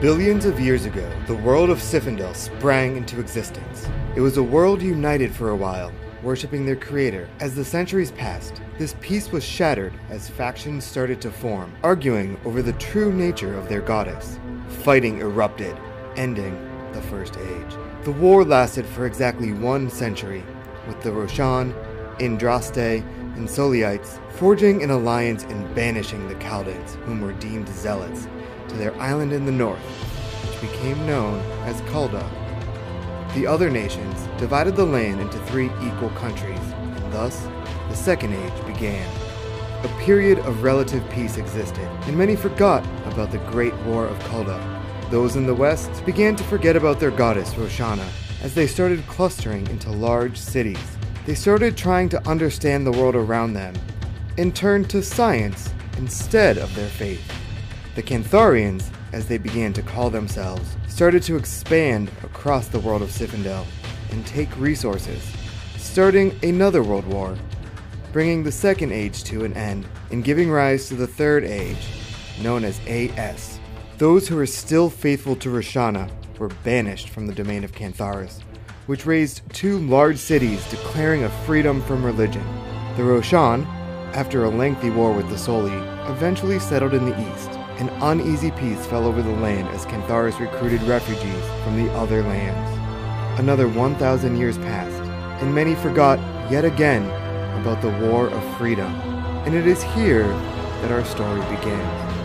Billions of years ago, the world of Sifindel sprang into existence. It was a world united for a while, worshipping their creator. As the centuries passed, this peace was shattered as factions started to form, arguing over the true nature of their goddess. Fighting erupted, ending the First Age. The war lasted for exactly one century, with the Roshan, Indraste, and Soliites forging an alliance and banishing the Chaldeans, whom were deemed zealots, to their island in the north, which became known as Kalda. The other nations divided the land into three equal countries, and thus the Second Age began. A period of relative peace existed, and many forgot about the Great War of Kalda. Those in the west began to forget about their goddess Roshana as they started clustering into large cities. They started trying to understand the world around them and turned to science instead of their faith. The Cantharians, as they began to call themselves, started to expand across the world of Sifindel and take resources, starting another world war, bringing the Second Age to an end and giving rise to the Third Age, known as AS. Those who were still faithful to Roshana were banished from the domain of Cantharis, which raised two large cities declaring a freedom from religion. The Roshan, after a lengthy war with the Soli, eventually settled in the east. An uneasy peace fell over the land as Cantharis recruited refugees from the other lands. Another 1,000 years passed, and many forgot yet again about the War of Freedom. And it is here that our story begins.